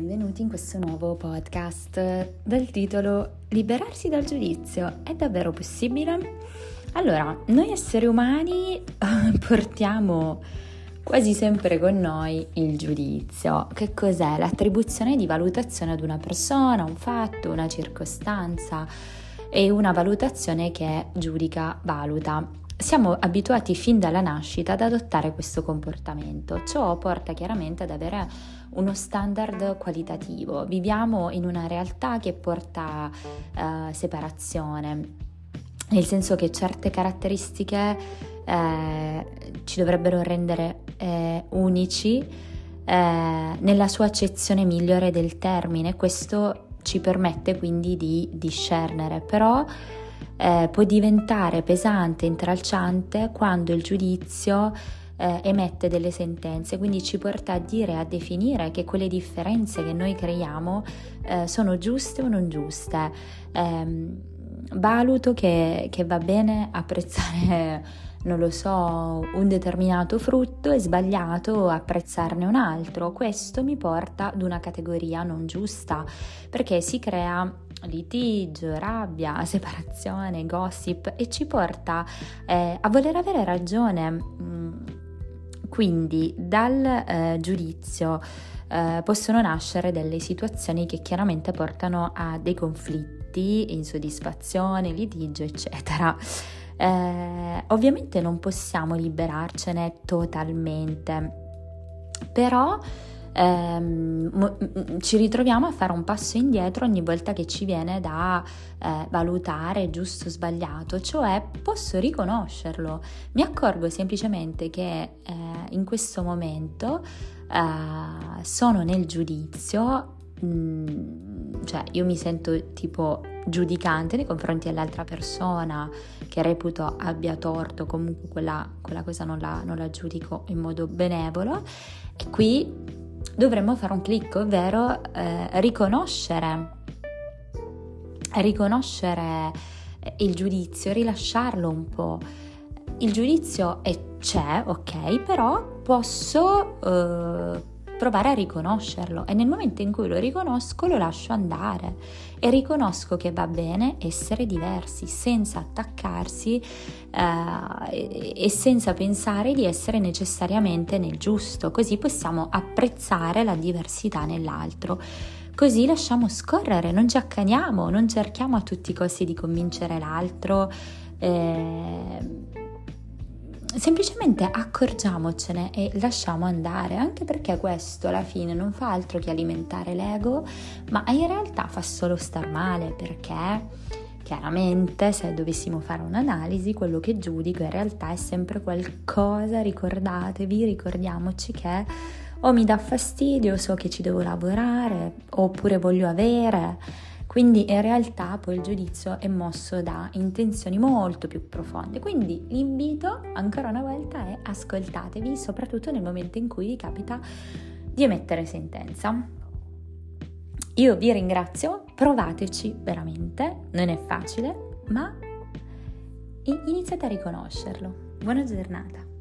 benvenuti in questo nuovo podcast dal titolo Liberarsi dal giudizio è davvero possibile? Allora, noi esseri umani portiamo quasi sempre con noi il giudizio. Che cos'è? L'attribuzione di valutazione ad una persona, un fatto, una circostanza e una valutazione che giudica, valuta. Siamo abituati fin dalla nascita ad adottare questo comportamento, ciò porta chiaramente ad avere uno standard qualitativo, viviamo in una realtà che porta uh, separazione, nel senso che certe caratteristiche eh, ci dovrebbero rendere eh, unici eh, nella sua accezione migliore del termine, questo ci permette quindi di discernere, però eh, può diventare pesante, intralciante quando il giudizio eh, emette delle sentenze, quindi ci porta a dire, a definire che quelle differenze che noi creiamo eh, sono giuste o non giuste. Eh, valuto che, che va bene apprezzare non lo so, un determinato frutto è sbagliato apprezzarne un altro. Questo mi porta ad una categoria non giusta perché si crea litigio, rabbia, separazione, gossip e ci porta eh, a voler avere ragione. Quindi dal eh, giudizio eh, possono nascere delle situazioni che chiaramente portano a dei conflitti, insoddisfazione, litigio, eccetera. Eh, ovviamente non possiamo liberarcene totalmente, però ehm, ci ritroviamo a fare un passo indietro ogni volta che ci viene da eh, valutare giusto o sbagliato, cioè posso riconoscerlo, mi accorgo semplicemente che eh, in questo momento eh, sono nel giudizio, mh, mm, cioè io mi sento tipo giudicante nei confronti dell'altra persona che reputo abbia torto, comunque quella, quella cosa non la, non la giudico in modo benevolo. E qui dovremmo fare un clic, ovvero eh, riconoscere, riconoscere il giudizio, rilasciarlo un po'. Il giudizio è, c'è, ok, però posso eh, provare a riconoscerlo e nel momento in cui lo riconosco lo lascio andare e riconosco che va bene essere diversi senza attaccarsi eh, e senza pensare di essere necessariamente nel giusto, così possiamo apprezzare la diversità nell'altro. Così lasciamo scorrere, non ci accaniamo, non cerchiamo a tutti i costi di convincere l'altro. Eh, semplicemente accorgiamocene e lasciamo andare, anche perché questo alla fine non fa altro che alimentare l'ego, ma in realtà fa solo star male perché chiaramente se dovessimo fare un'analisi, quello che giudico in realtà è sempre qualcosa, ricordatevi, ricordiamoci che o mi dà fastidio, so che ci devo lavorare, oppure voglio avere quindi in realtà poi il giudizio è mosso da intenzioni molto più profonde. Quindi l'invito ancora una volta è ascoltatevi, soprattutto nel momento in cui vi capita di emettere sentenza. Io vi ringrazio, provateci veramente, non è facile, ma iniziate a riconoscerlo. Buona giornata.